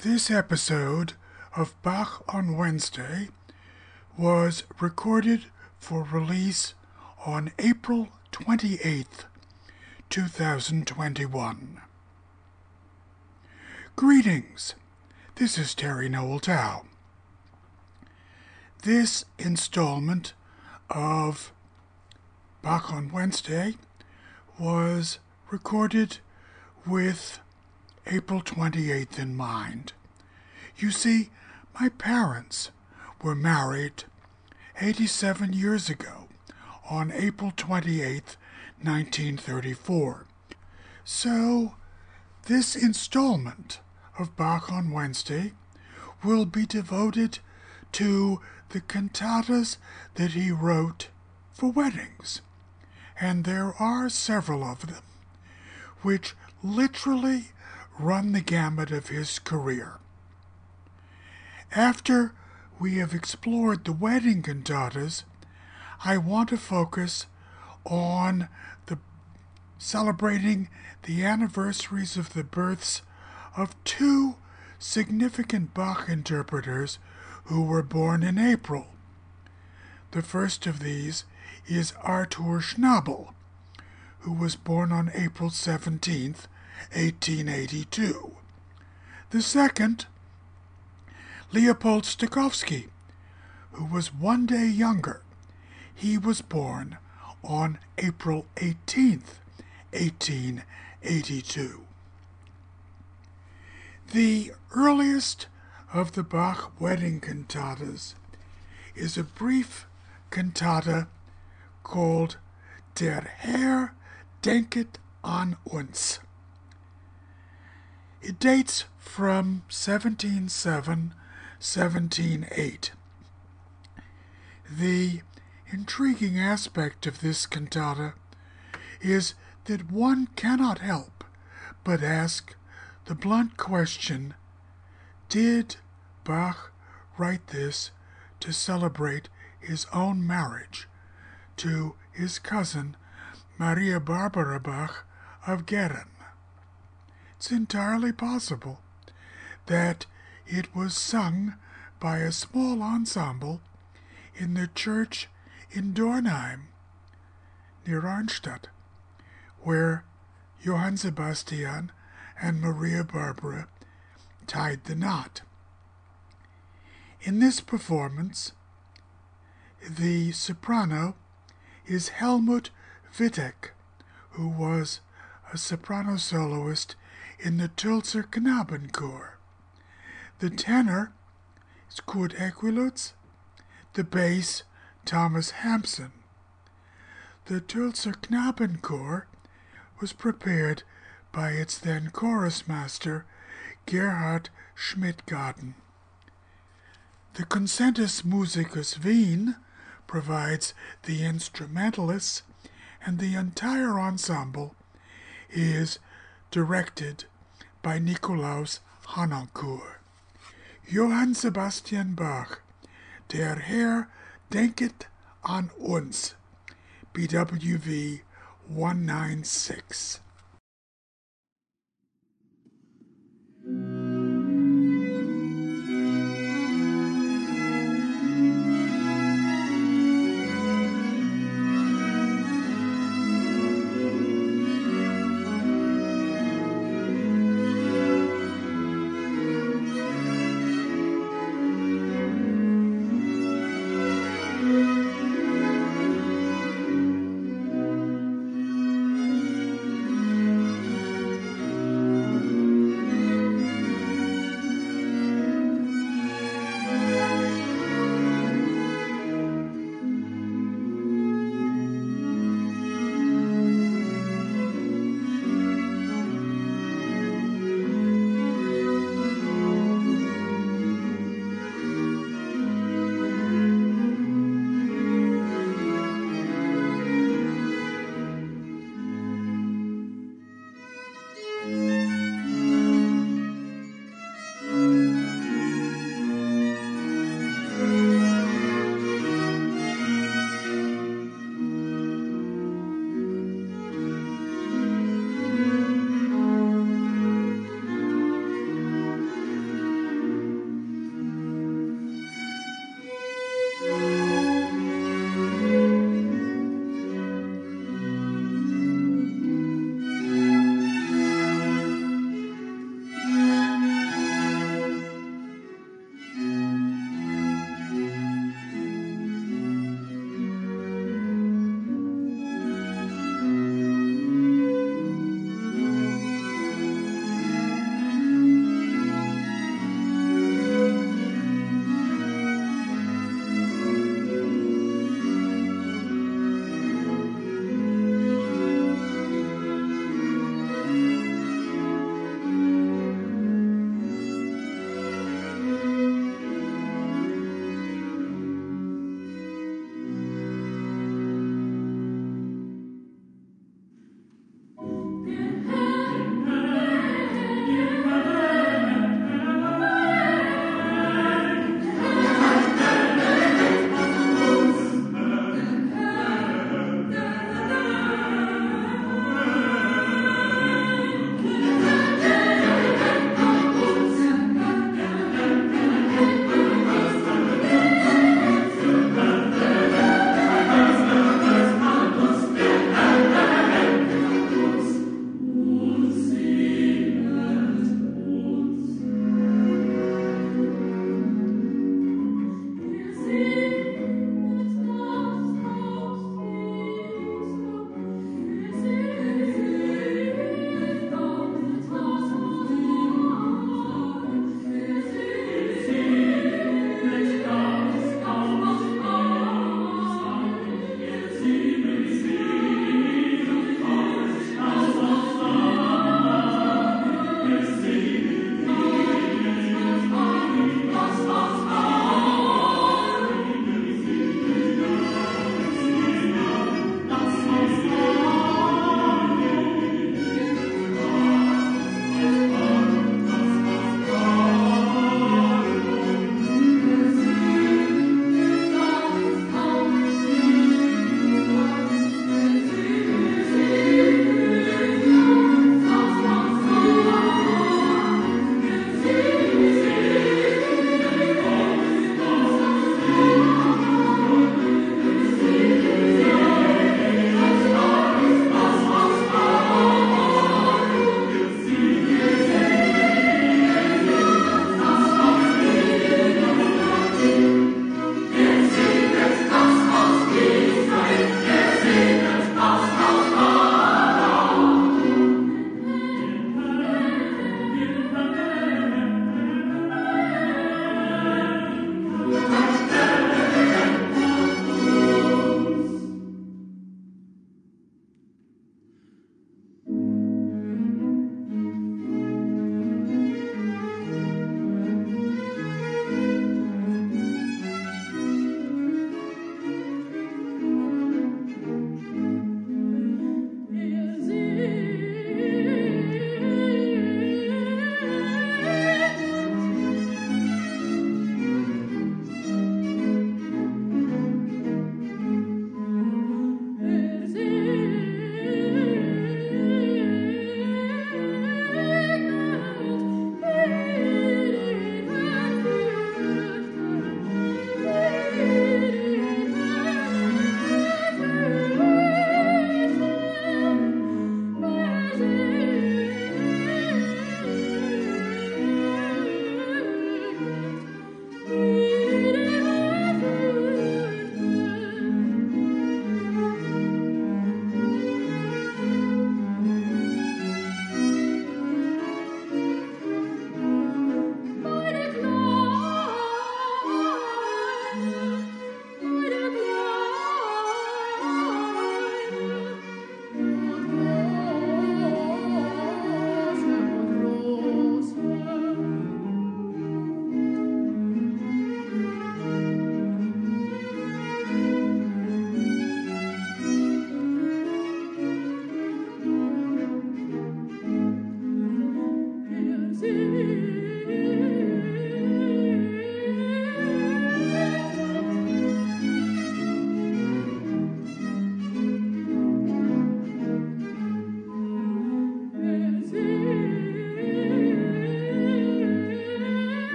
This episode of Bach on Wednesday was recorded for release on April 28th, 2021. Greetings. This is Terry Noel Towe. This installment of Bach on Wednesday was recorded with April 28th in mind. You see, my parents were married 87 years ago on April 28th, 1934. So, this installment of Bach on Wednesday will be devoted to the cantatas that he wrote for weddings. And there are several of them which literally run the gamut of his career. After we have explored the wedding cantatas, I want to focus on the celebrating the anniversaries of the births of two significant Bach interpreters who were born in April. The first of these is Arthur Schnabel, who was born on April 17, 1882. The second, Leopold Stokowski, who was one day younger. He was born on April 18, 1882. The earliest of the Bach wedding cantatas is a brief cantata called Der Herr denket an uns. It dates from 1707 1708. The intriguing aspect of this cantata is that one cannot help but ask the blunt question Did Bach write this to celebrate his own marriage to his cousin Maria Barbara Bach of Gehren? It's entirely possible that it was sung by a small ensemble in the church in Dornheim, near Arnstadt, where Johann Sebastian and Maria Barbara tied the knot. In this performance, the soprano is Helmut Wittek, who was a soprano soloist in the Tölzer Knabenchor. The tenor is Kurt Equiluz, the bass Thomas Hampson. The Tölzer Knabenchor was prepared by its then chorus master Gerhard Schmidt-Gaden. The Concentus Musicus Wien provides the instrumentalists, and the entire ensemble is directed by Nikolaus Harnoncourt. Johann Sebastian Bach, Der Herr denket an uns, BWV 196.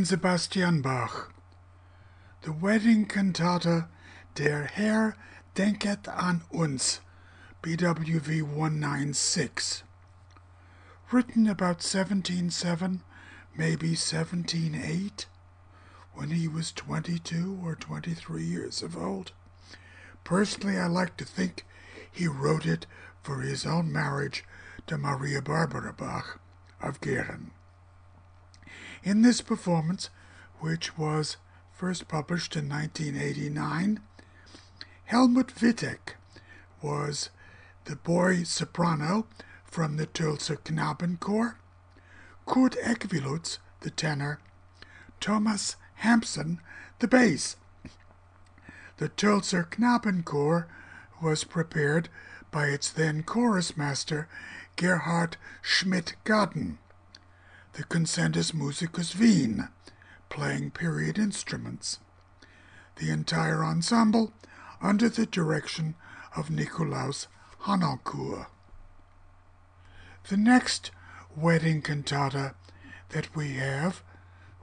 Johann Sebastian Bach. The Wedding Cantata Der Herr denket an uns, BWV 196. Written about 177, maybe 178, when he was 22 or 23 years of old. Personally, I like to think he wrote it for his own marriage to Maria Barbara Bach of Gehren. In this performance, which was first published in 1989, Helmut Wittek was the boy soprano from the Tölzer Knabenchor, Kurt Equiluz, the tenor, Thomas Hampson, the bass. The Tölzer Knabenchor was prepared by its then chorus master Gerhard Schmidt-Gaden, the Concentus Musicus Wien, playing period instruments. The entire ensemble under the direction of Nikolaus Harnoncourt. The next wedding cantata that we have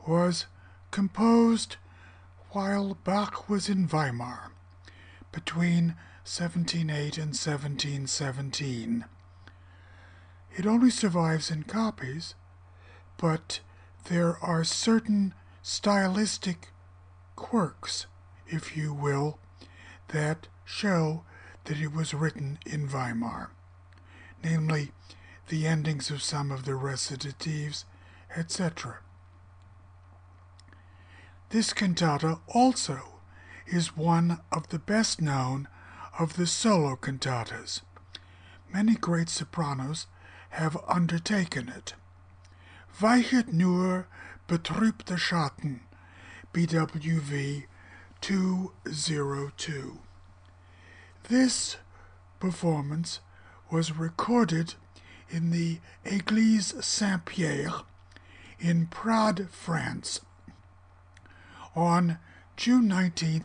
was composed while Bach was in Weimar between 1708 and 1717. It only survives in copies, but there are certain stylistic quirks, if you will, that show that it was written in Weimar, namely the endings of some of the recitatives, etc. This cantata also is one of the best known of the solo cantatas. Many great sopranos have undertaken it. Weichet nur betrübte Schatten, BWV 202. This performance was recorded in the Église Saint Pierre in Prades, France, on June 19,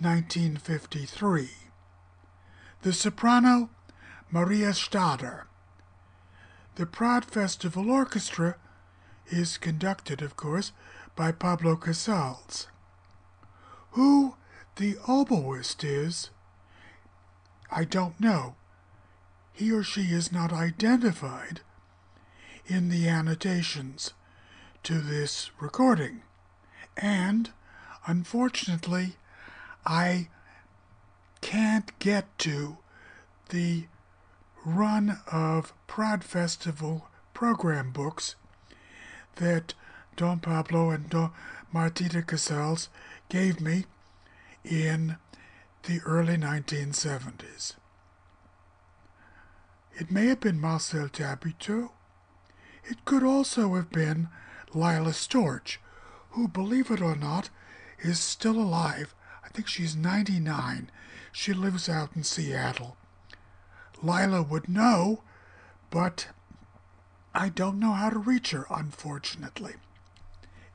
1953. The soprano Maria Stader, The Prades Festival Orchestra is conducted, of course, by Pablo Casals. Who the oboist is, I don't know. He or she is not identified in the annotations to this recording. And, unfortunately, I can't get to the run of Prades Festival program books that Don Pablo and Don Martita Casals gave me in the early 1970s. It may have been Marcel Tabuteau. It could also have been Laila Storch, who, believe it or not, is still alive. I think she's 99. She lives out in Seattle. Lila would know, but I don't know how to reach her, unfortunately.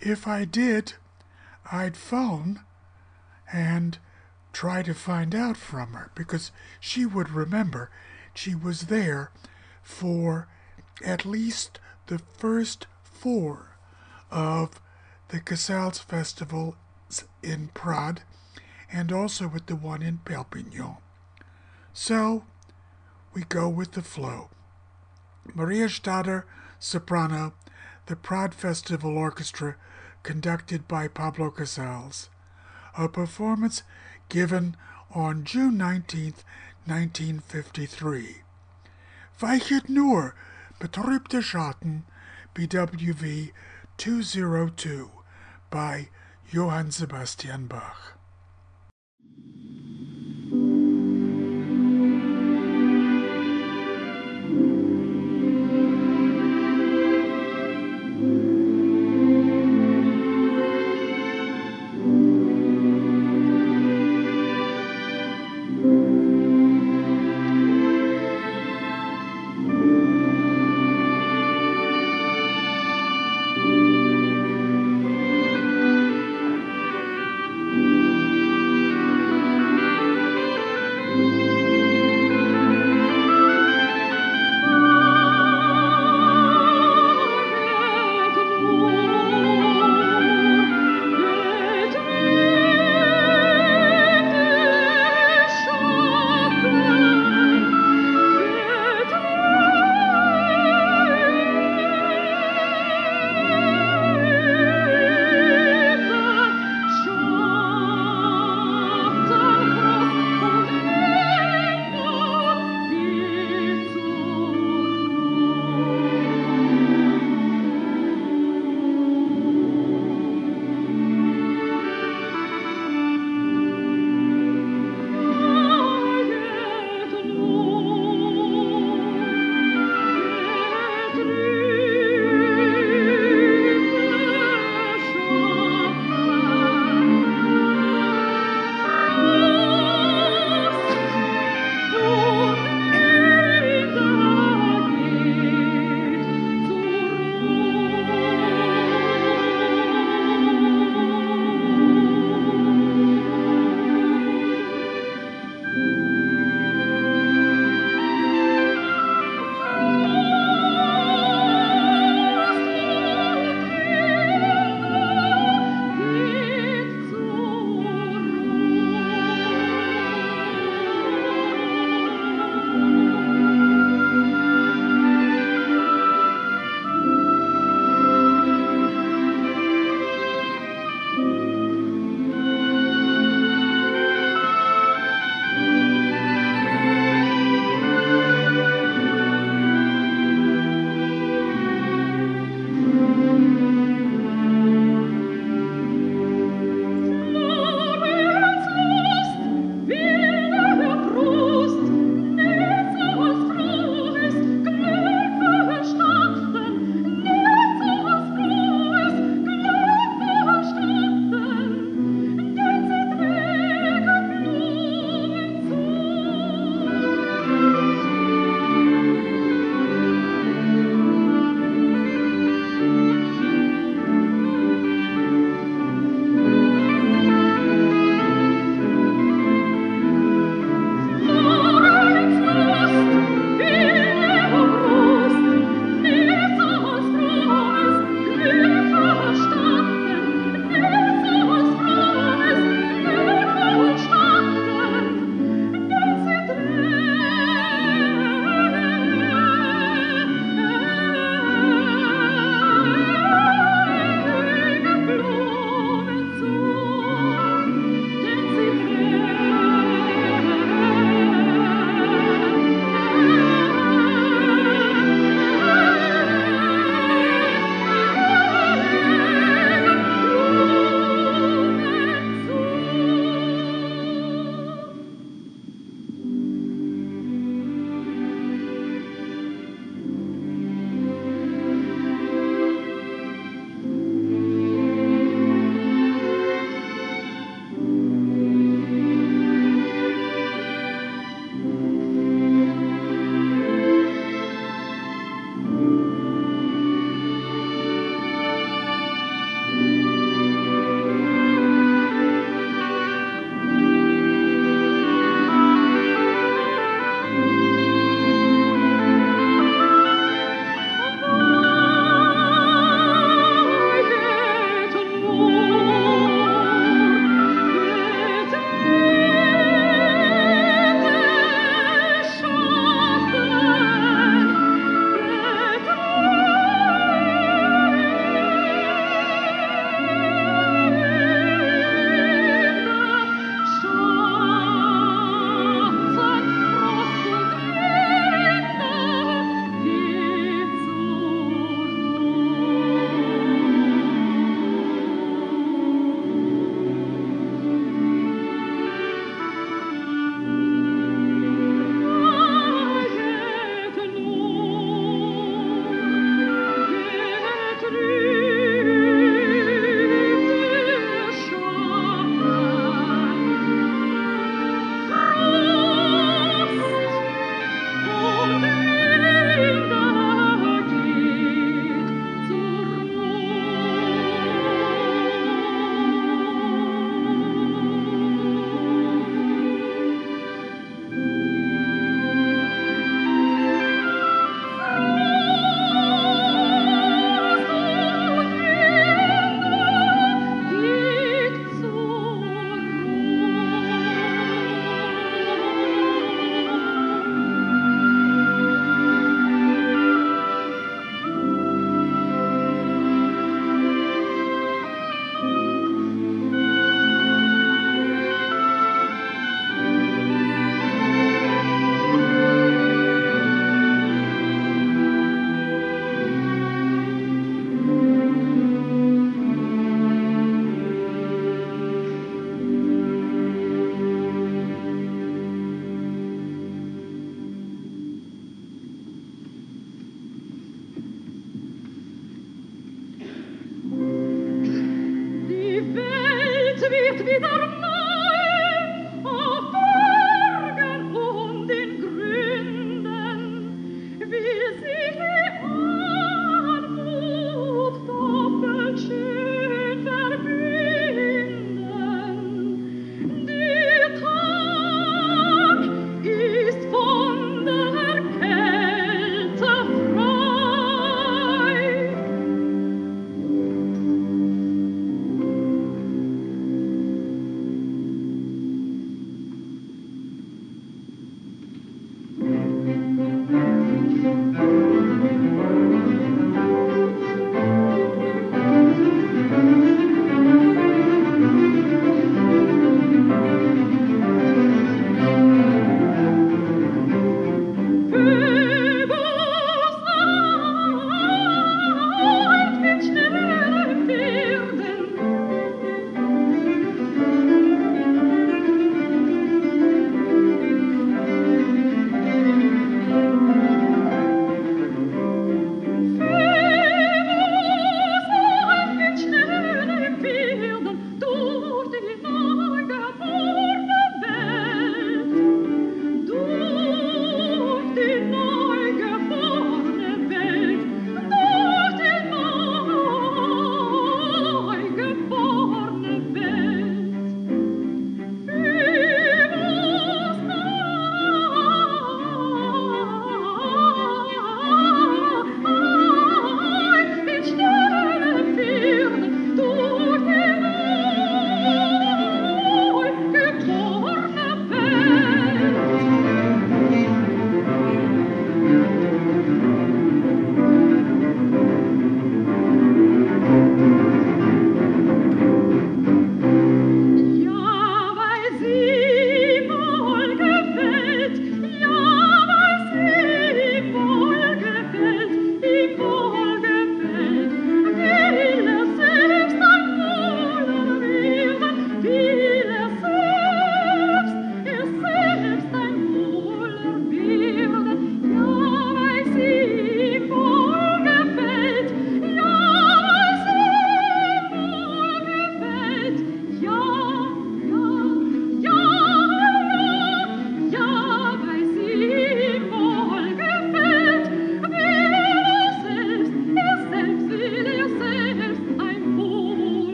If I did, I'd phone and try to find out from her because she would remember she was there for at least the first four of the Casals Festival in Prades and also with the one in Perpignan. So we go with the flow. Maria Stader, soprano, the Prades Festival Orchestra, conducted by Pablo Casals. A performance given on June 19, 1953. Weichet nur, betrübte Schatten, BWV 202 by Johann Sebastian Bach.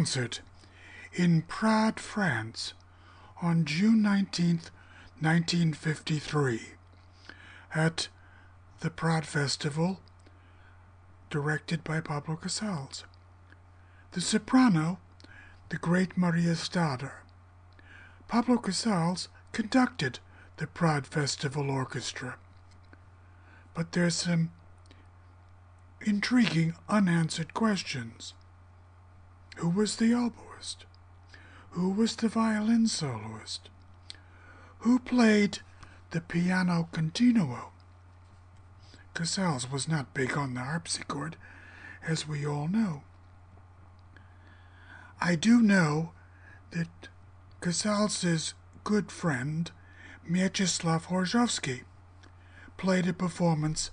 Concert in Prades, France on June 19, 1953 at the Prades Festival directed by Pablo Casals. The soprano, the great Maria Stader. Pablo Casals conducted the Prades Festival Orchestra. But there's some intriguing unanswered questions. Who was the oboist? Who was the violin soloist? Who played the piano continuo? Casals was not big on the harpsichord, as we all know. I do know that Casals' good friend, Mieczyslaw Horszowski, played a performance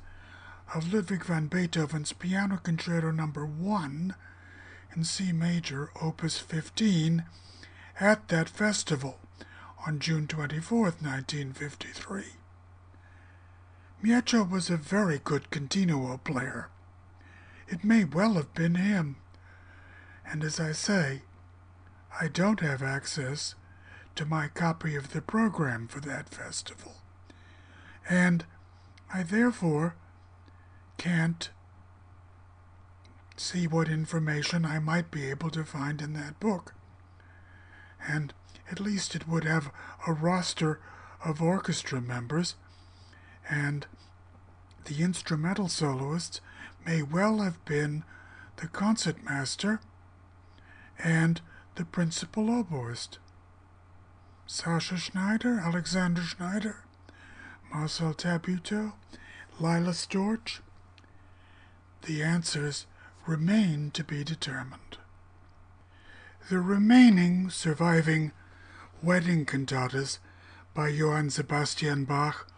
of Ludwig van Beethoven's Piano Concerto No. 1 in C major, Opus 15, at that festival on June 24, 1953. Miecho was a very good continuo player. It may well have been him. And as I say, I don't have access to my copy of the program for that festival. And I therefore can't see what information I might be able to find in that book. And at least it would have a roster of orchestra members, and the instrumental soloists may well have been the concertmaster and the principal oboist. Sasha Schneider, Alexander Schneider, Marcel Tabuteau, Laila Storch? The answers remain to be determined. The remaining surviving wedding cantatas by Johann Sebastian Bach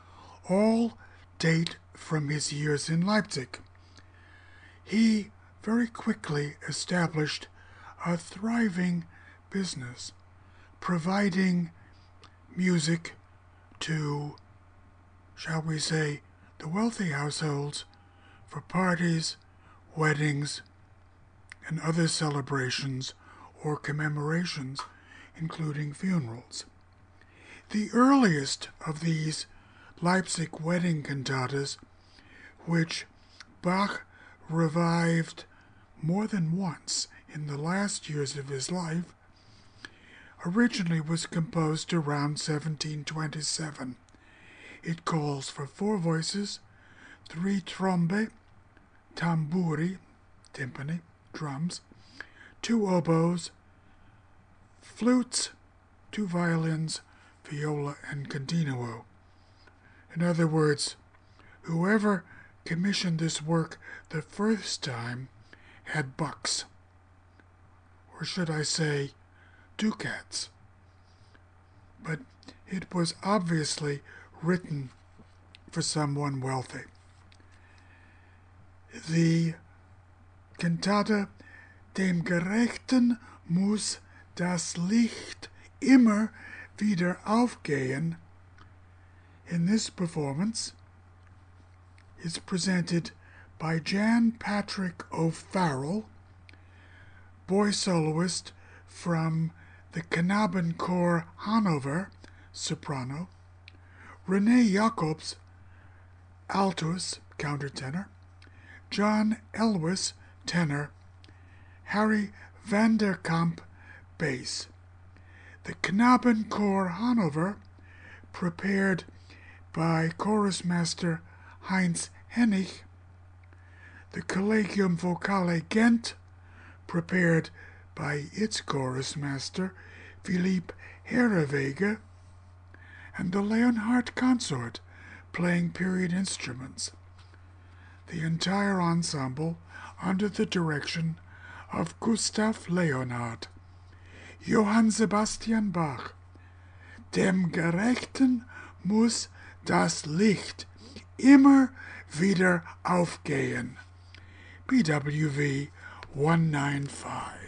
all date from his years in Leipzig. He very quickly established a thriving business, providing music to, shall we say, the wealthy households for parties, weddings, and other celebrations or commemorations including funerals. The earliest of these Leipzig wedding cantatas, which Bach revived more than once in the last years of his life, originally was composed around 1727. It calls for four voices, three trombe, tamburi, timpani, drums, two oboes, flutes, two violins, viola, and continuo. In other words, whoever commissioned this work the first time had bucks. Or should I say, ducats. But it was obviously written for someone wealthy. The cantata Dem Gerechten muss das Licht immer wieder aufgehen. In this performance is presented by Jan Patrick O'Farrell, boy soloist from the Knabenchor Hanover, soprano, Rene Jacobs, altus, countertenor, John Elwes, tenor, Harry van der Kamp, bass. The Knabenchor Hanover, prepared by chorus master Heinz Hennig, the Collegium Vocale Ghent, prepared by its chorus master Philippe Herreweghe, and the Leonhardt Consort, playing period instruments. The entire ensemble under the direction of Gustav Leonhardt. Johann Sebastian Bach. Dem Gerechten muss das Licht immer wieder aufgehen. BWV 195.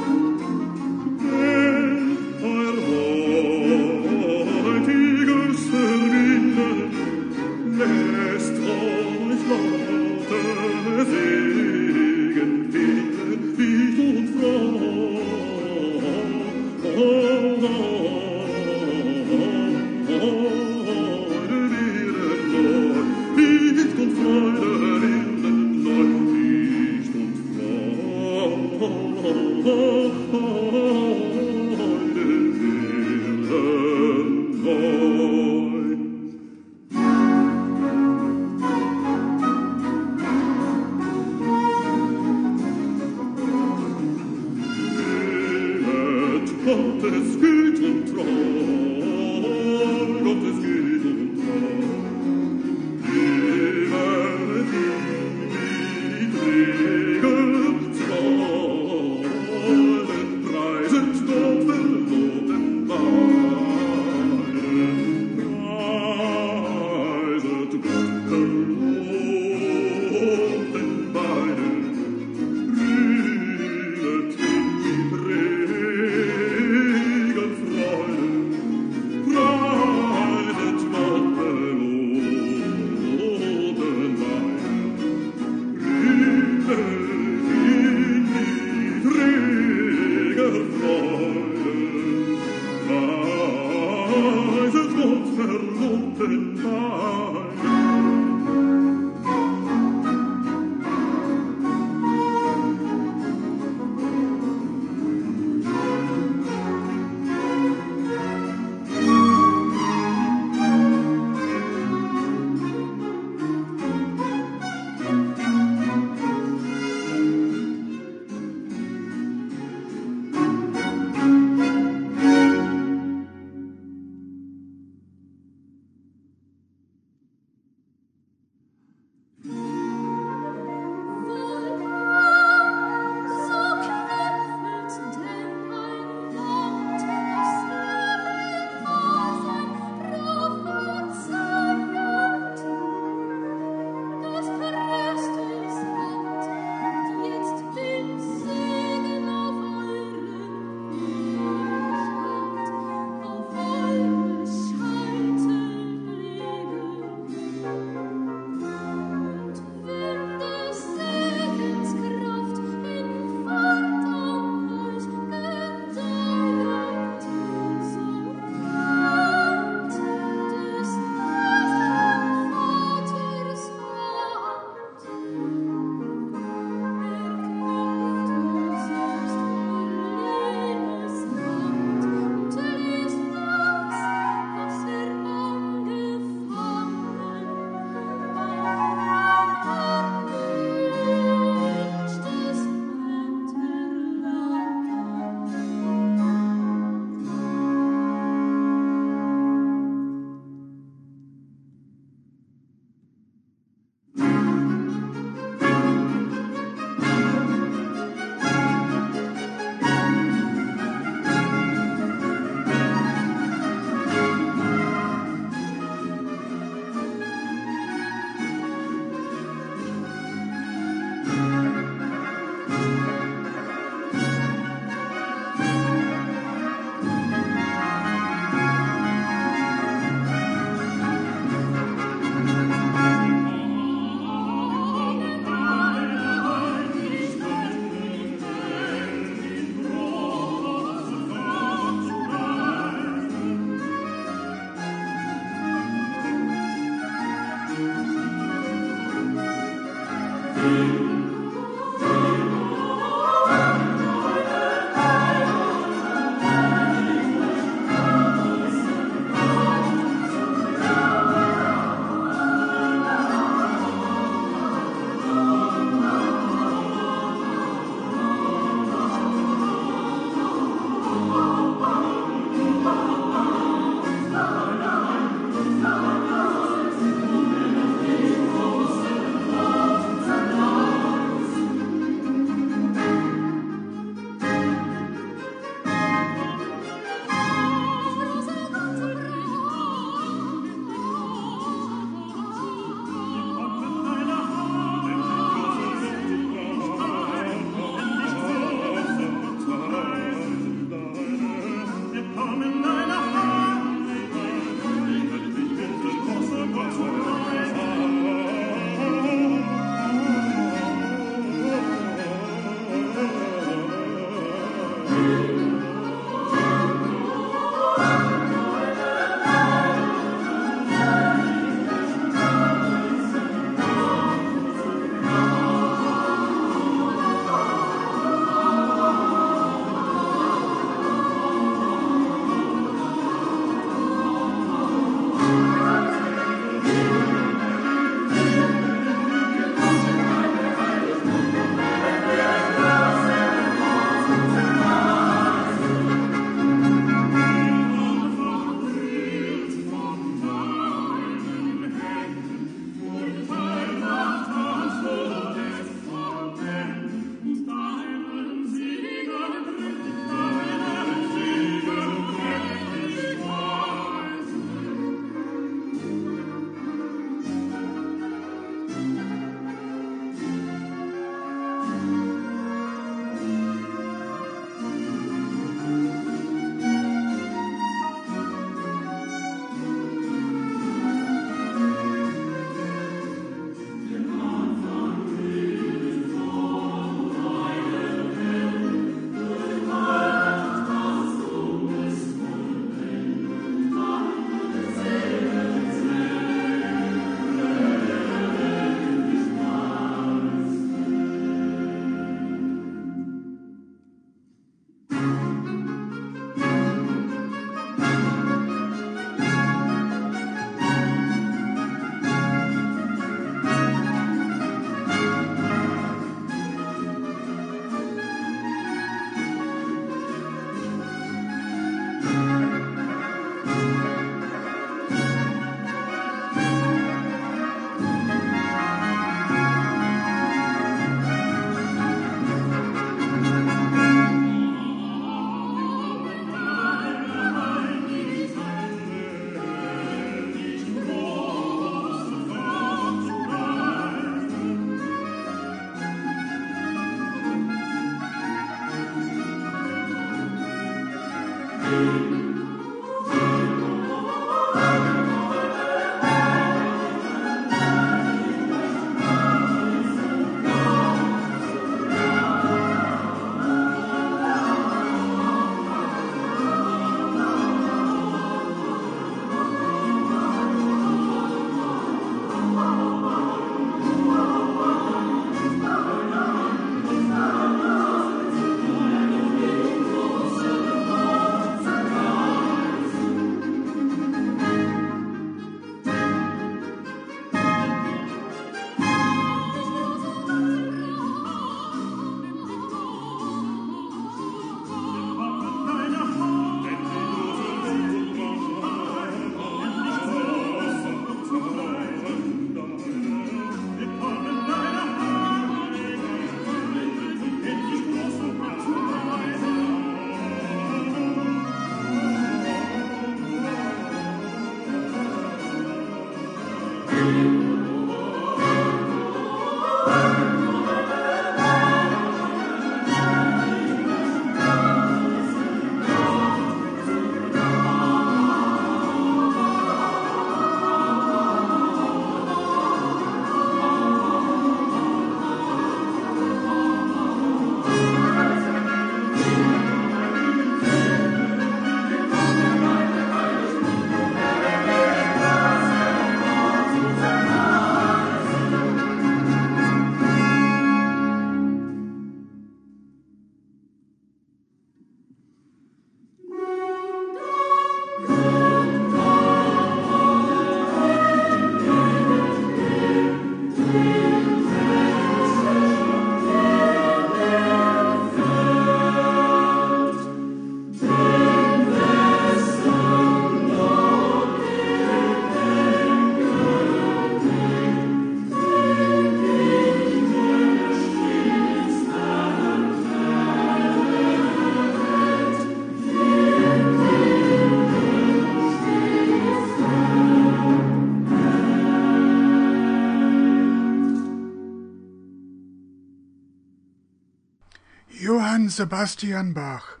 Sebastian Bach,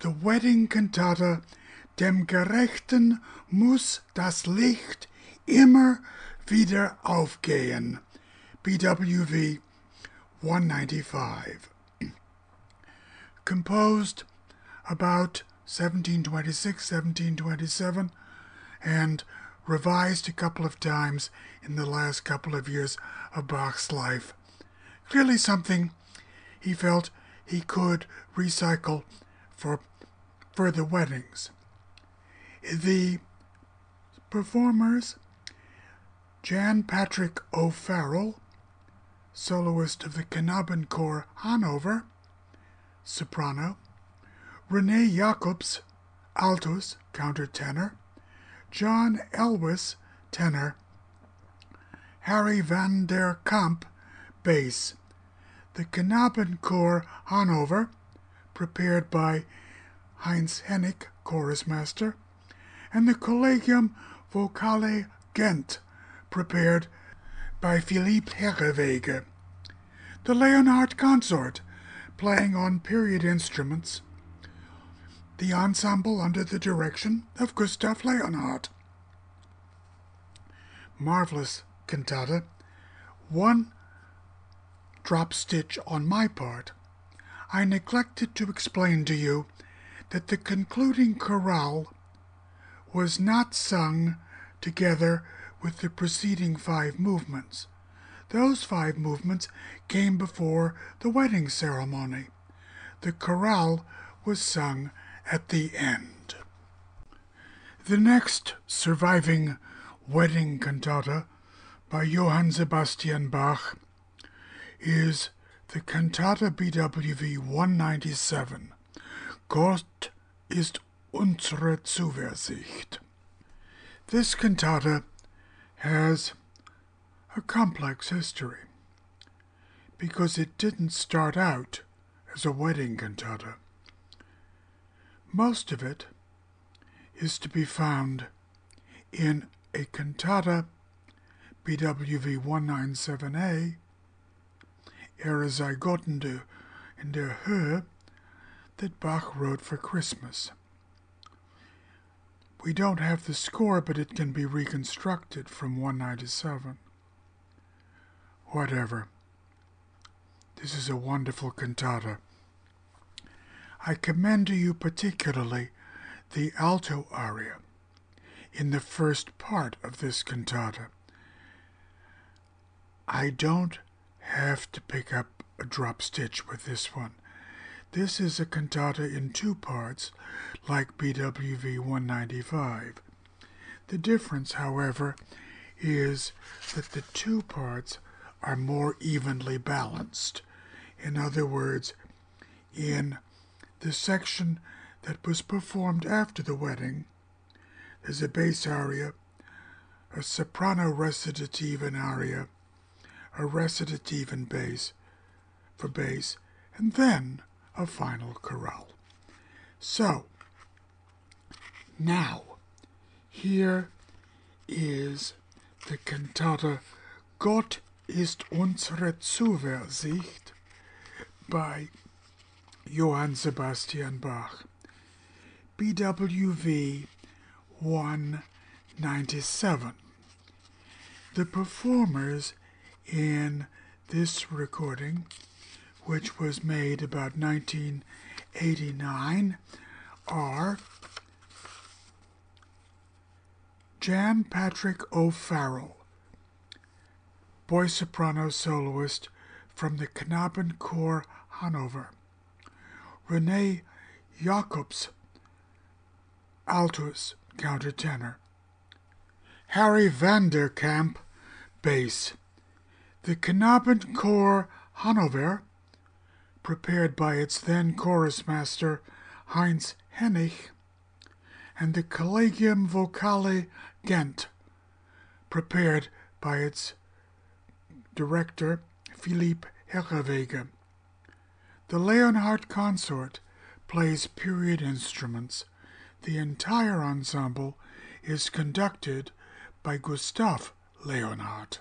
The Wedding Cantata, Dem Gerechten muss das Licht immer wieder aufgehen. BWV 195. Composed about 1726 1727 and revised a couple of times in the last couple of years of Bach's life. Clearly, something he felt he could recycle for further weddings. The performers Jan Patrick O'Farrell, soloist of the Knabenchor Hanover, soprano, René Jacobs, altus, countertenor, John Elwes, tenor, Harry van der Kamp, bass, the Knabenchor Hanover, prepared by Heinz Hennig, chorus master, and the Collegium Vocale Gent, prepared by Philippe Herreweghe. The Leonhardt Consort, playing on period instruments. The ensemble under the direction of Gustav Leonhardt. Marvelous cantata, one drop stitch on my part, I neglected to explain to you that the concluding chorale was not sung together with the preceding five movements. Those five movements came before the wedding ceremony. The chorale was sung at the end. The next surviving wedding cantata by Johann Sebastian Bach is the Cantata BWV 197. Gott ist unsere Zuversicht. This cantata has a complex history because it didn't start out as a wedding cantata. Most of it is to be found in a cantata BWV 197A Ehre sei Gott in der Höhe that Bach wrote for Christmas. We don't have the score, but it can be reconstructed from 197. Whatever. This is a wonderful cantata. I commend to you particularly the alto aria in the first part of this cantata. I don't have to pick up a drop stitch with this one. This is a cantata in two parts, like BWV 195. The difference, however, is that the two parts are more evenly balanced. In other words, in the section that was performed after the wedding, there's a bass aria, a soprano recitative and aria, a recitative and bass for bass, and then a final chorale. So, now, here is the cantata Gott ist unsere Zuversicht by Johann Sebastian Bach. BWV 197. The performers in this recording, which was made about 1989, are Jan Patrick O'Farrell, boy soprano soloist from the Knabenchor Hanover, René Jacobs, altus, countertenor, Harry van der Kamp, bass. The Knabenchor Hanover, prepared by its then chorus master Heinz Hennig, and the Collegium Vocale Ghent, prepared by its director Philippe Herreweghe. The Leonhardt Consort plays period instruments. The entire ensemble is conducted by Gustav Leonhardt.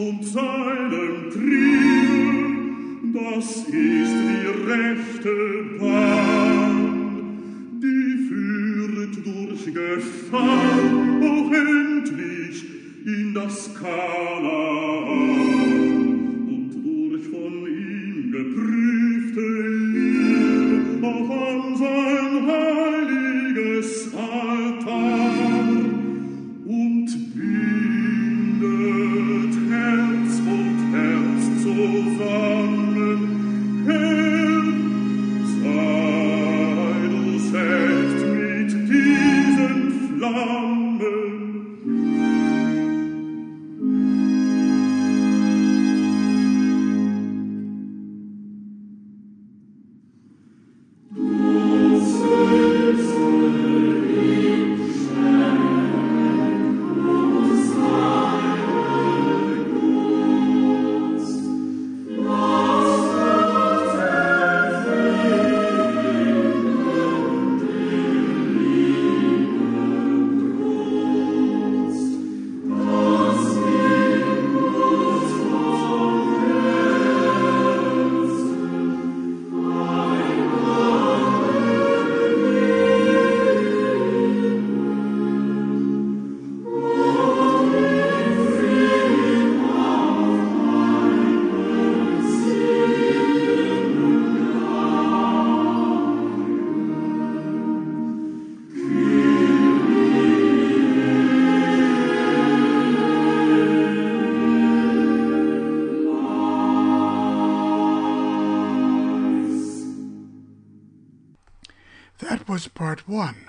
und sei was part one,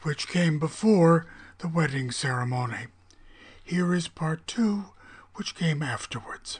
which came before the wedding ceremony. Here is part two, which came afterwards.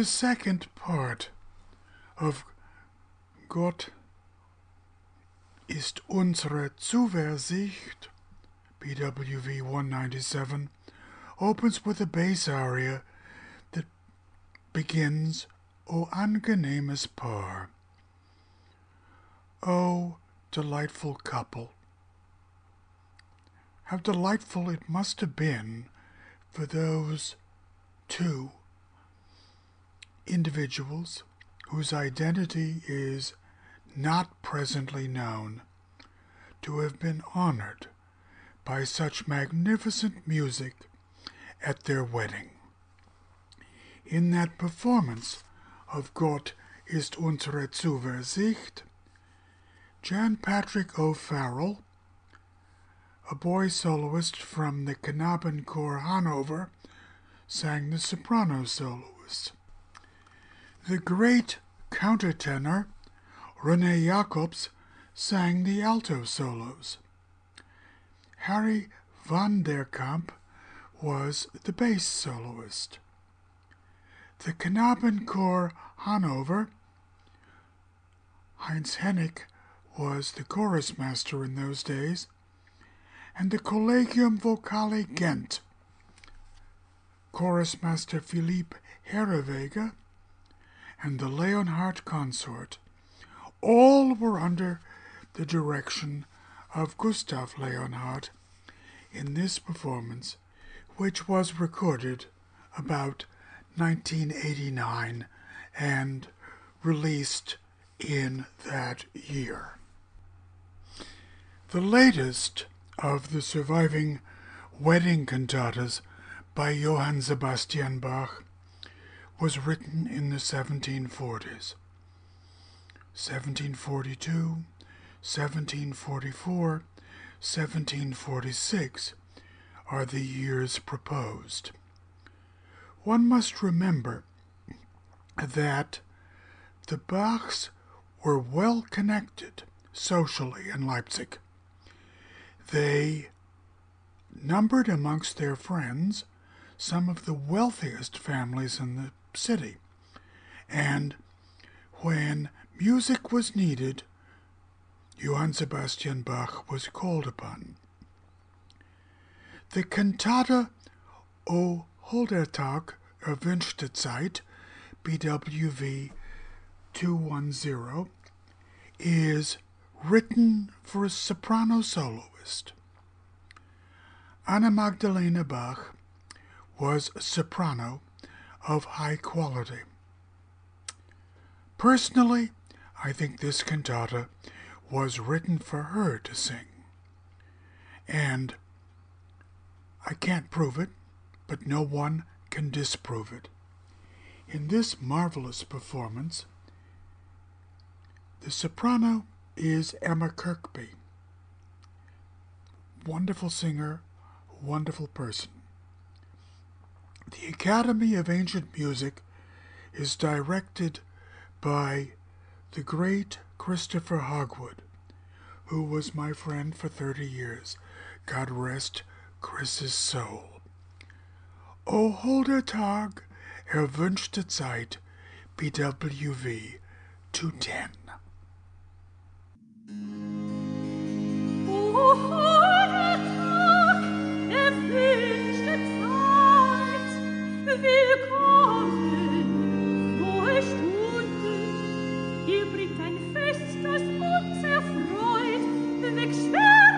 The second part of Gott ist unsere Zuversicht, BWV 197, opens with a bass aria that begins O angenehmes Paar. O delightful couple. How delightful it must have been for those two individuals whose identity is not presently known to have been honored by such magnificent music at their wedding. In that performance of Gott ist unsere Zuversicht, Jan Patrick O'Farrell, a boy soloist from the Knabenchor Hanover, sang the soprano soloist. The great countertenor René Jacobs sang the alto solos. Harry van der Kamp was the bass soloist. The Knabenchor Hanover, Heinz Hennig was the chorus master in those days, and the Collegium Vocale Ghent, chorus master Philippe Herreweghe, and the Leonhardt Consort, all were under the direction of Gustav Leonhardt in this performance, which was recorded about 1989 and released in that year. The latest of the surviving wedding cantatas by Johann Sebastian Bach was written in the 1740s. 1742, 1744, 1746 are the years proposed. One must remember that the Bachs were well connected socially in Leipzig. They numbered amongst their friends some of the wealthiest families in the city, and when music was needed, Johann Sebastian Bach was called upon. The cantata O holder Tag erwünschte Zeit, BWV 210, is written for a soprano soloist. Anna Magdalena Bach was a soprano of high quality. Personally, I think this cantata was written for her to sing. And I can't prove it, but no one can disprove it. In this marvelous performance, the soprano is Emma Kirkby. Wonderful singer, wonderful person. The Academy of Ancient Music is directed by the great Christopher Hogwood, who was my friend for 30 years. God rest Chris's soul. O holder Tag, erwünschte Zeit, BWV 210. O holder Tag, Ihr bringt ein weg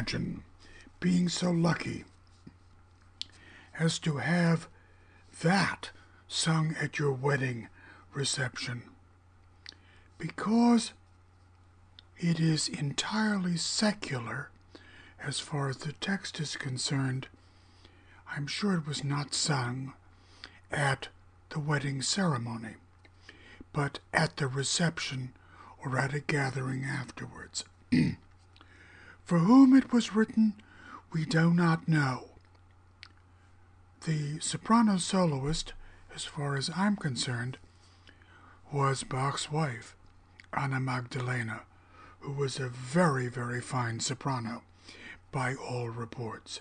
imagine being so lucky as to have that sung at your wedding reception? Because it is entirely secular as far as the text is concerned. I'm sure it was not sung at the wedding ceremony, but at the reception or at a gathering afterwards. For whom it was written, we do not know. The soprano soloist, as far as I'm concerned, was Bach's wife, Anna Magdalena, who was a very, very fine soprano, by all reports.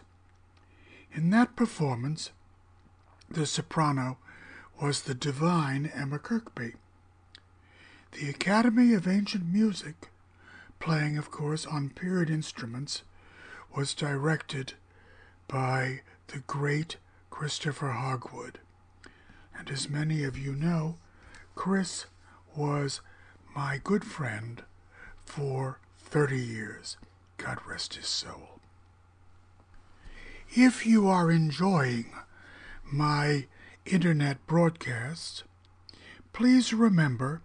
In that performance, the soprano was the divine Emma Kirkby. The Academy of Ancient Music, playing, of course, on period instruments, was directed by the great Christopher Hogwood. And as many of you know, Chris was my good friend for 30 years. God rest his soul. If you are enjoying my internet broadcasts, please remember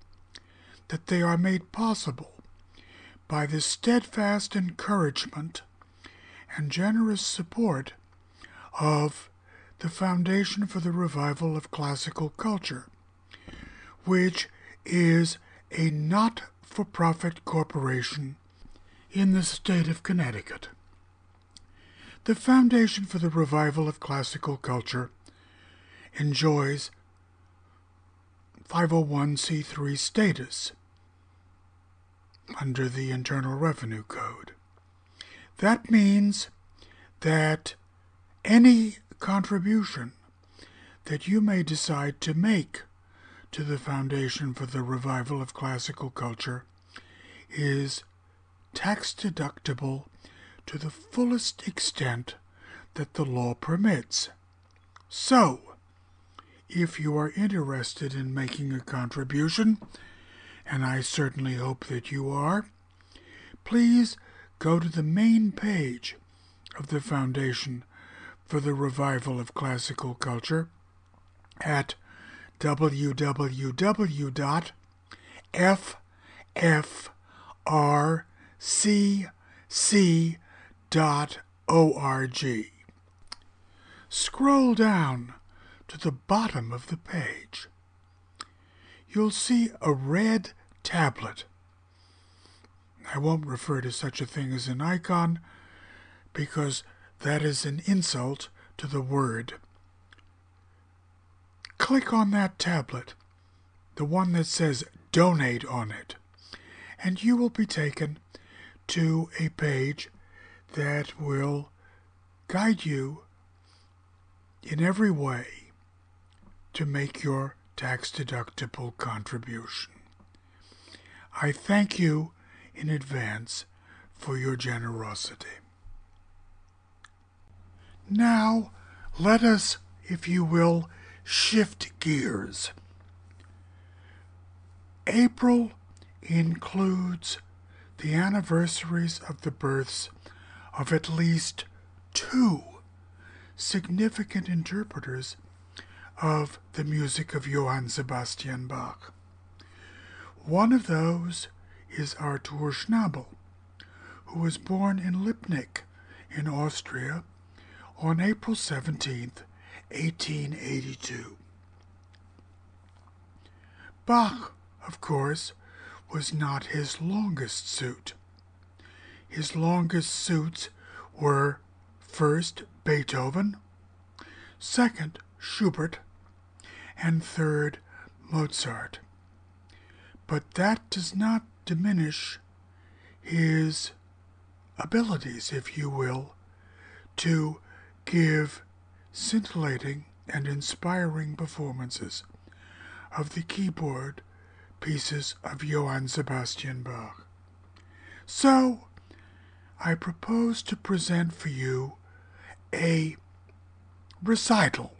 that they are made possible by the steadfast encouragement and generous support of the Foundation for the Revival of Classical Culture, which is a not for profit corporation in the state of Connecticut. The Foundation for the Revival of Classical Culture enjoys 501c3 status under the Internal Revenue Code. That means that any contribution that you may decide to make to the Foundation for the Revival of Classical Culture is tax deductible to the fullest extent that the law permits. So, if you are interested in making a contribution, and I certainly hope that you are, please go to the main page of the Foundation for the Revival of Classical Culture at www.ffrcc.org. Scroll down to the bottom of the page. You'll see a red tablet. I won't refer to such a thing as an icon because that is an insult to the word click on that tablet, the one that says donate on it, and you will be taken to a page that will guide you in every way to make your tax deductible contribution. I thank you in advance for your generosity. Now, let us, if you will, shift gears. April includes the anniversaries of the births of at least two significant interpreters of the music of Johann Sebastian Bach. One of those is Artur Schnabel, who was born in Lipnik in Austria on April 17th, 1882. Bach, of course, was not his longest suit. His longest suits were first Beethoven, second Schubert, and third Mozart. But that does not diminish his abilities, if you will, to give scintillating and inspiring performances of the keyboard pieces of Johann Sebastian Bach. So, I propose to present for you a recital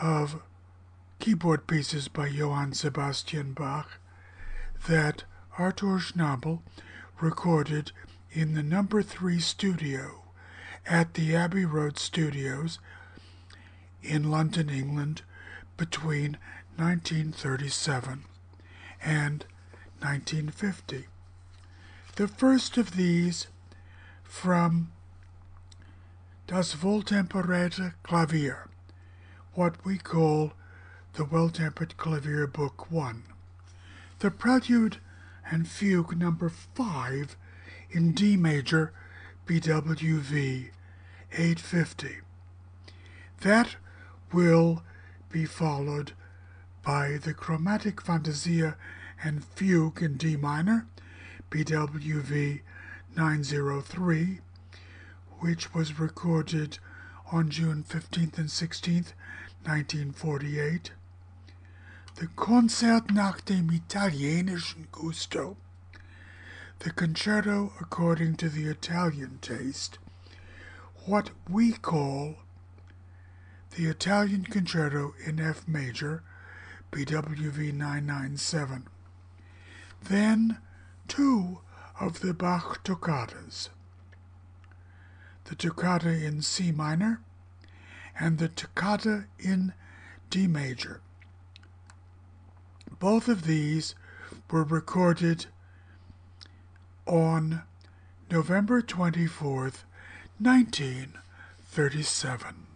of keyboard pieces by Johann Sebastian Bach that Artur Schnabel recorded in the number three studio at the Abbey Road Studios in London, England, between 1937 and 1950. The first of these from Das Wohltemperierte Klavier, what we call the Well-Tempered Clavier Book 1. The Prelude and Fugue number 5 in D major BWV 850. That will be followed by the Chromatic Fantasia and Fugue in D minor BWV 903, which was recorded on June 15th and 16th, 1948. The Konzert nach dem italienischen Gusto, the concerto according to the Italian taste, what we call the Italian Concerto in F major, BWV 997. Then two of the Bach toccatas the toccata in C minor and the toccata in D major. Both of these were recorded on November 24th, 1937.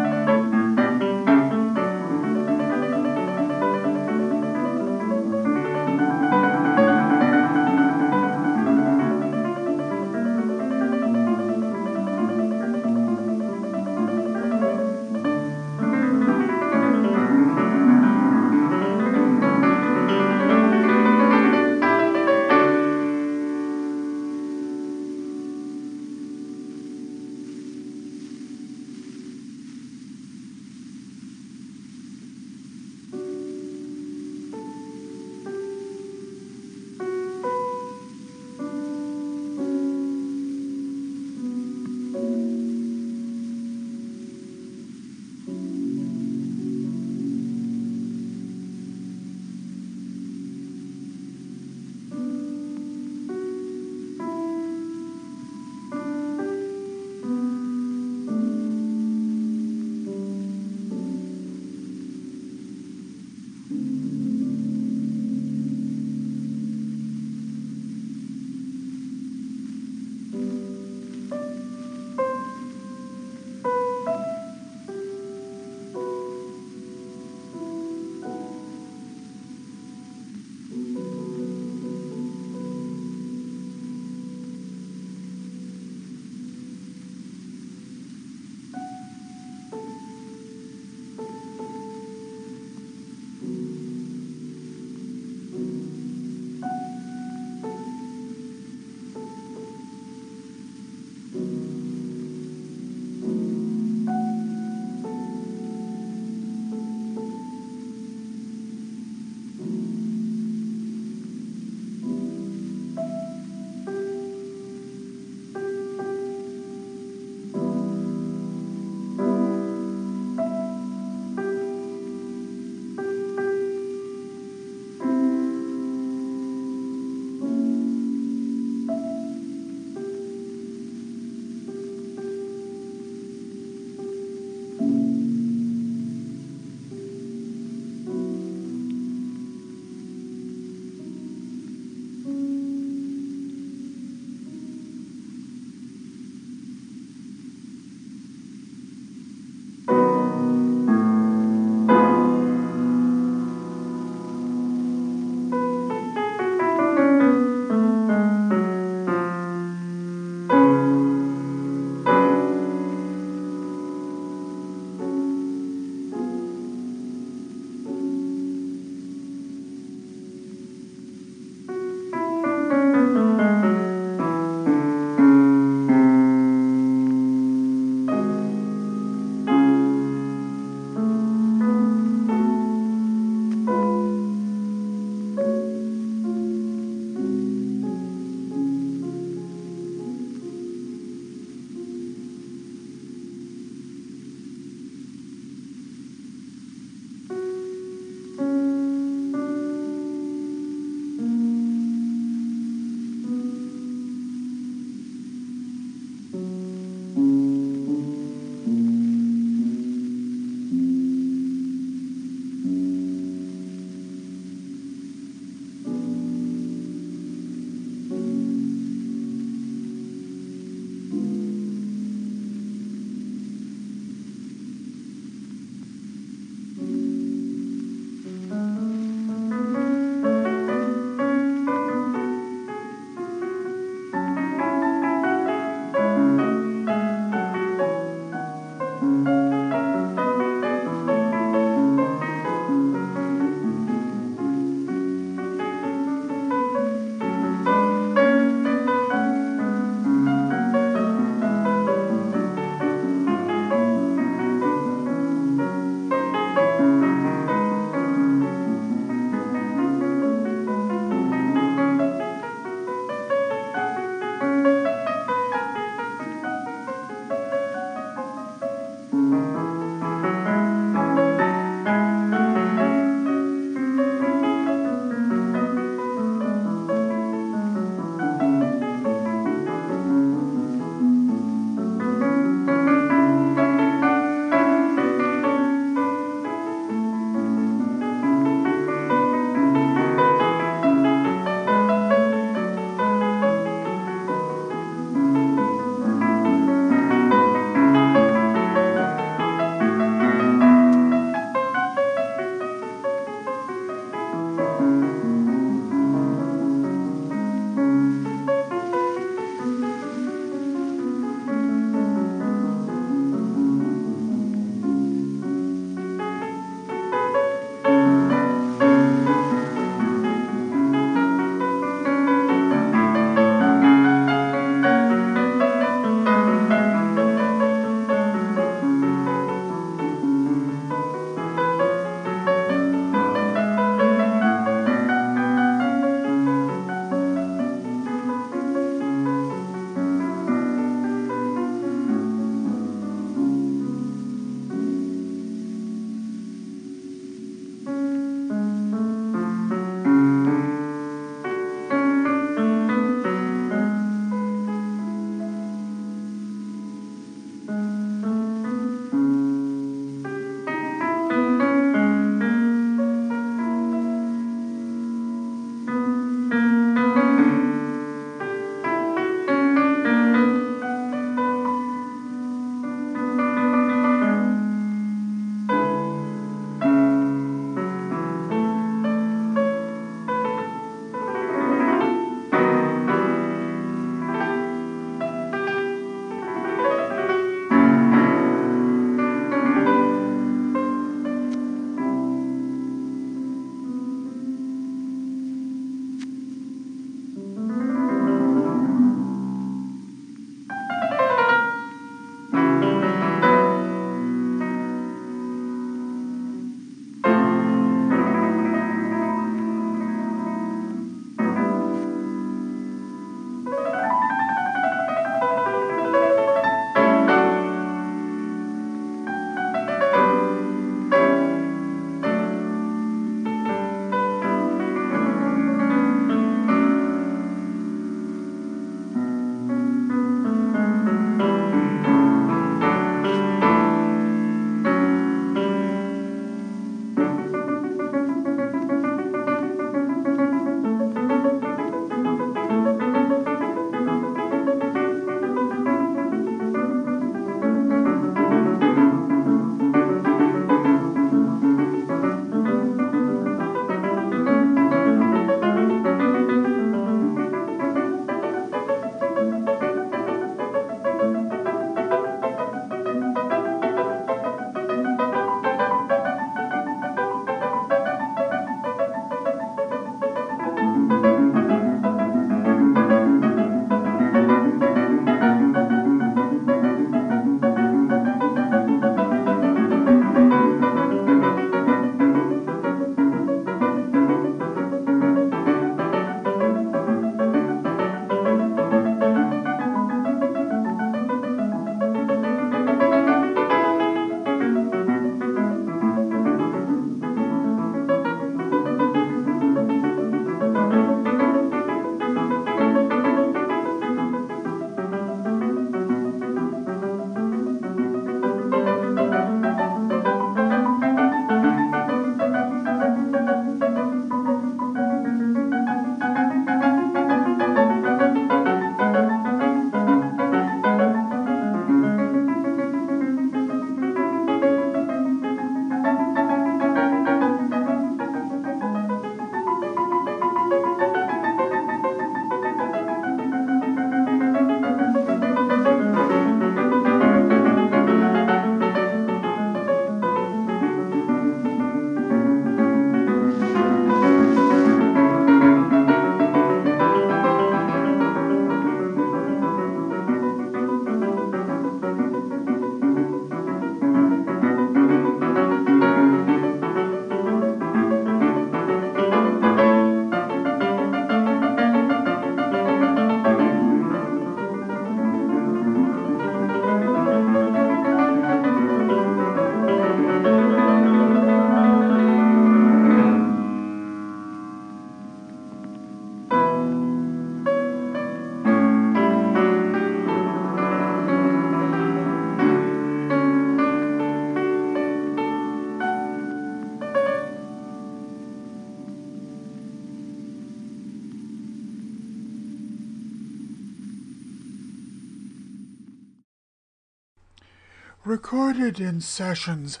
Recorded in sessions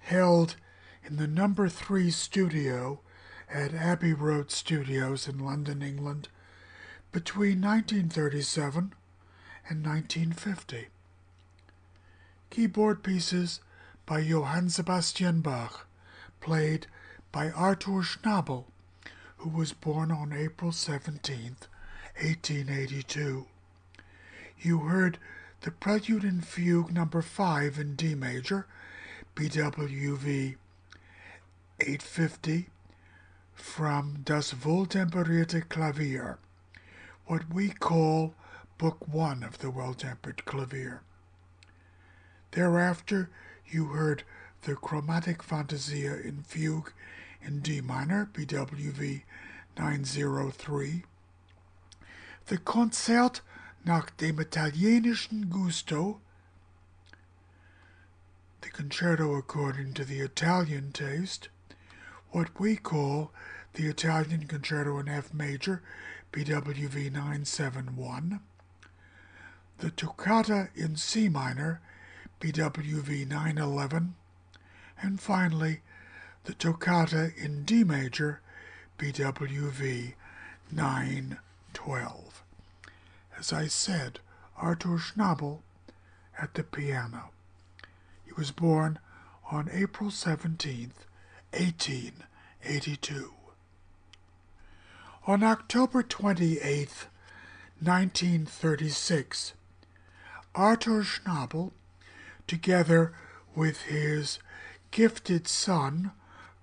held in the number three studio at Abbey Road Studios in London, England, between 1937 and 1950. Keyboard pieces by Johann Sebastian Bach, played by Arthur Schnabel, who was born on April 17, 1882. You heard the Prelude and Fugue number 5 in D major, BWV 850, from Das Wohltemperierte Klavier, what we call Book 1 of the Well-Tempered Clavier. Thereafter, you heard the Chromatic Fantasia in Fugue in D minor, BWV 903, the Konzert nach dem italienischen Gusto, the concerto according to the Italian taste, what we call the Italian Concerto in F major, BWV 971, the Toccata in C minor, BWV 911, and finally the Toccata in D major, BWV 912. As I said, Arthur Schnabel at the piano. He was born on April 17th, 1882. On October 28, 1936, Arthur Schnabel, together with his gifted son,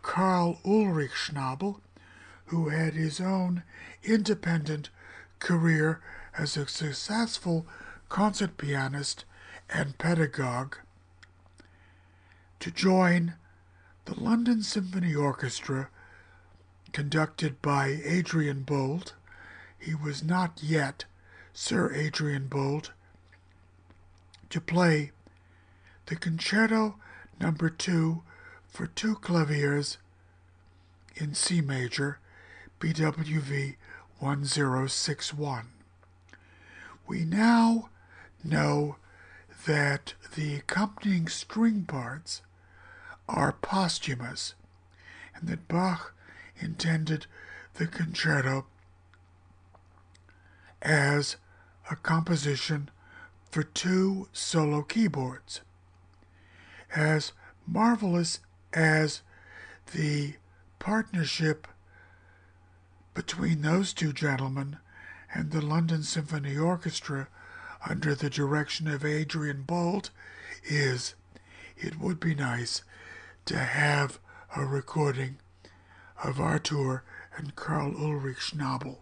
Karl Ulrich Schnabel, who had his own independent career as a successful concert pianist and pedagogue, to join the London Symphony Orchestra, conducted by Adrian Boult. He was not yet Sir Adrian Boult, to play the Concerto Number 2 for two claviers in C major, BWV 1061. We now know that the accompanying string parts are posthumous, and that Bach intended the concerto as a composition for two solo keyboards. As marvelous as the partnership between those two gentlemen and the London Symphony Orchestra under the direction of Adrian Boult is, it would be nice to have a recording of Arthur and Karl Ulrich Schnabel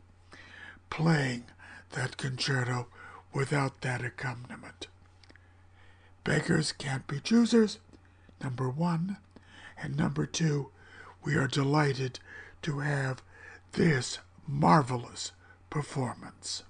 playing that concerto without that accompaniment. Beggars can't be choosers, number one, and number two, we are delighted to have this marvelous performance.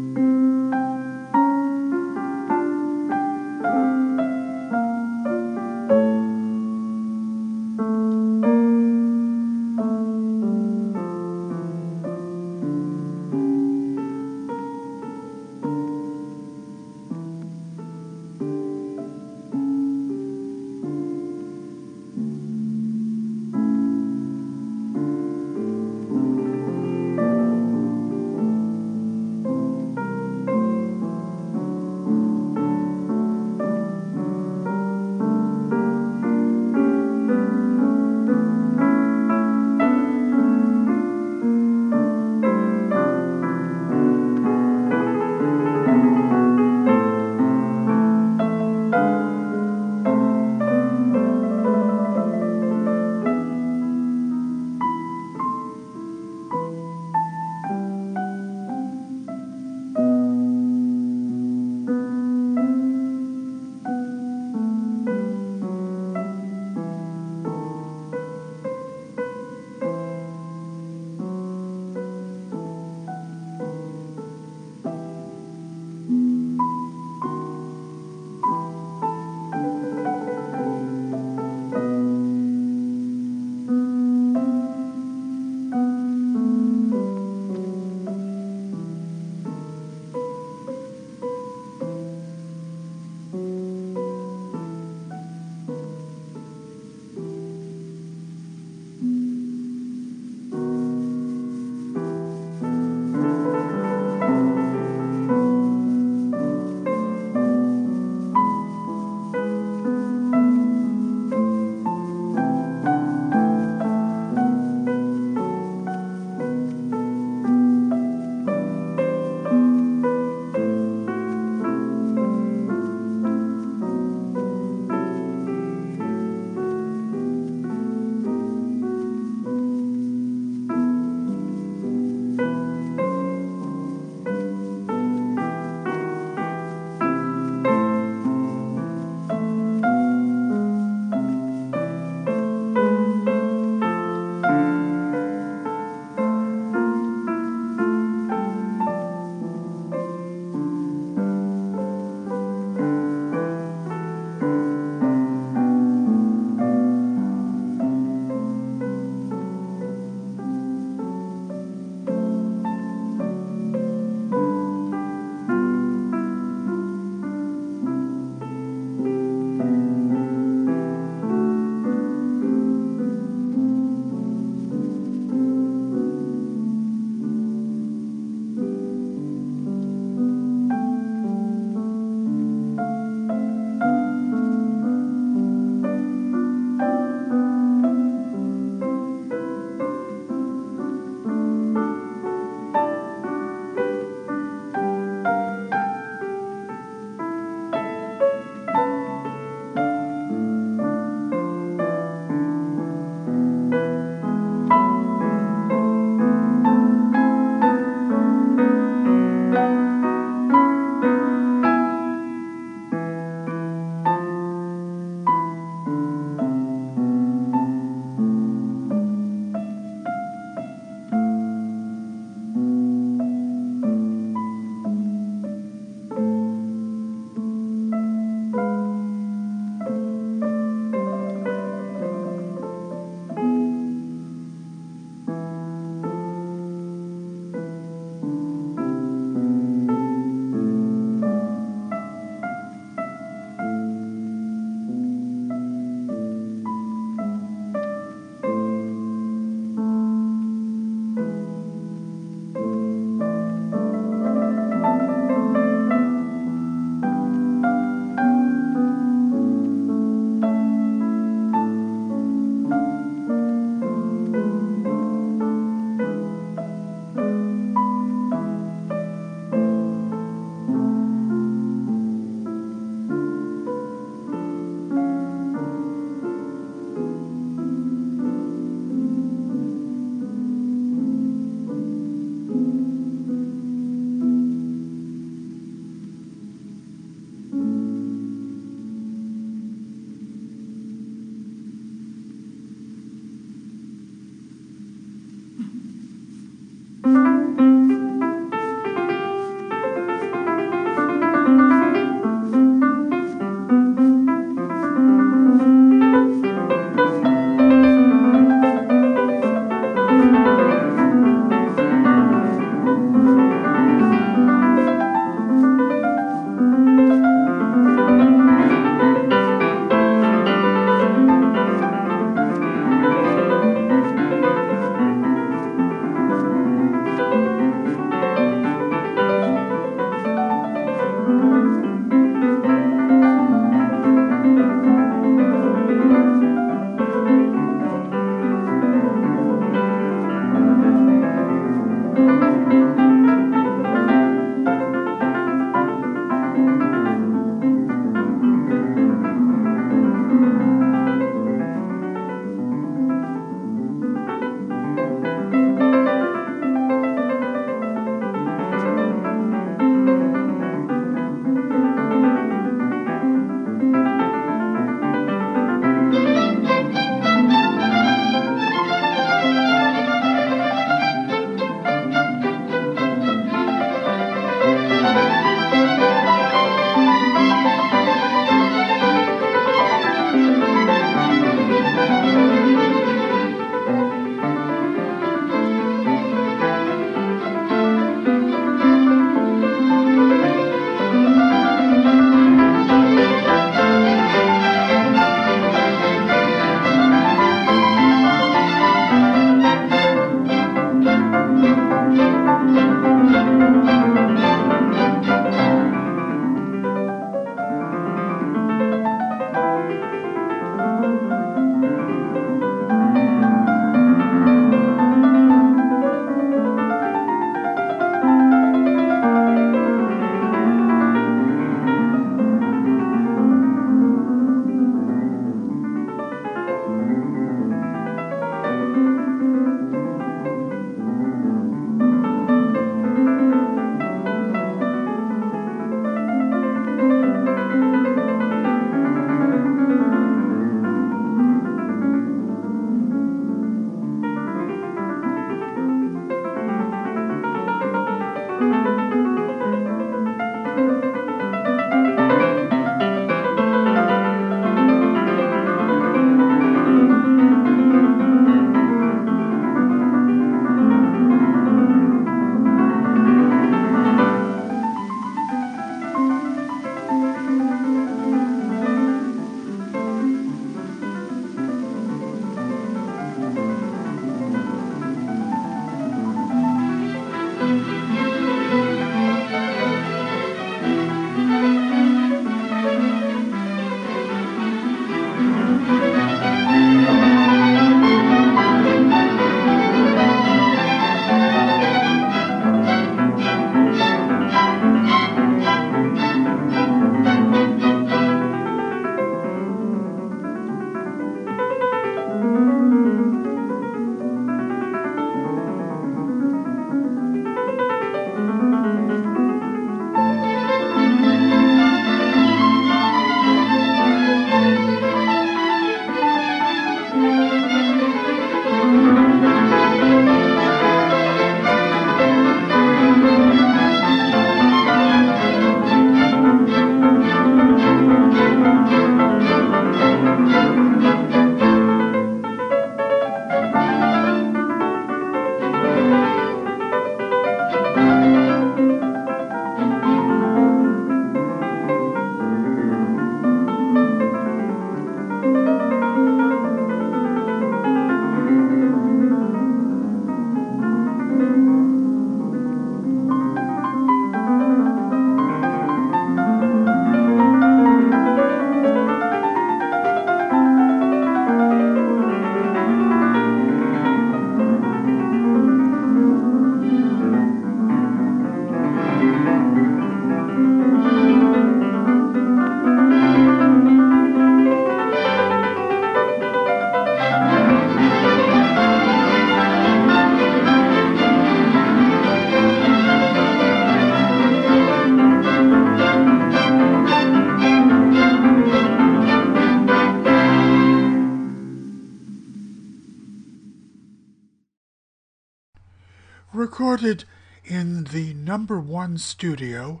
One studio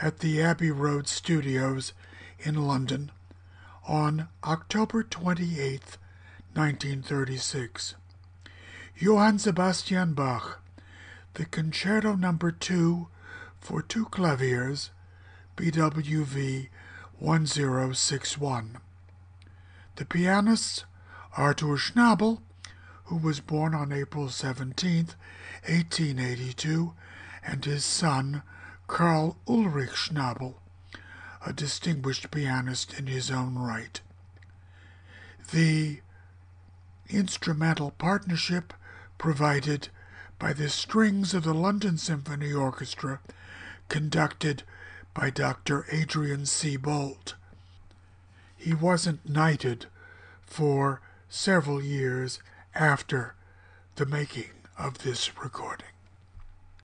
at the Abbey Road Studios in London on October 28, 1936. Johann Sebastian Bach, the Concerto Number 2 for two claviers, BWV 1061. The pianists Artur Schnabel, who was born on April 17, 1882, and his son Karl Ulrich Schnabel, a distinguished pianist in his own right. The instrumental partnership provided by the strings of the London Symphony Orchestra, conducted by Dr. Adrian C. Boult. He wasn't knighted for several years after the making of this recording.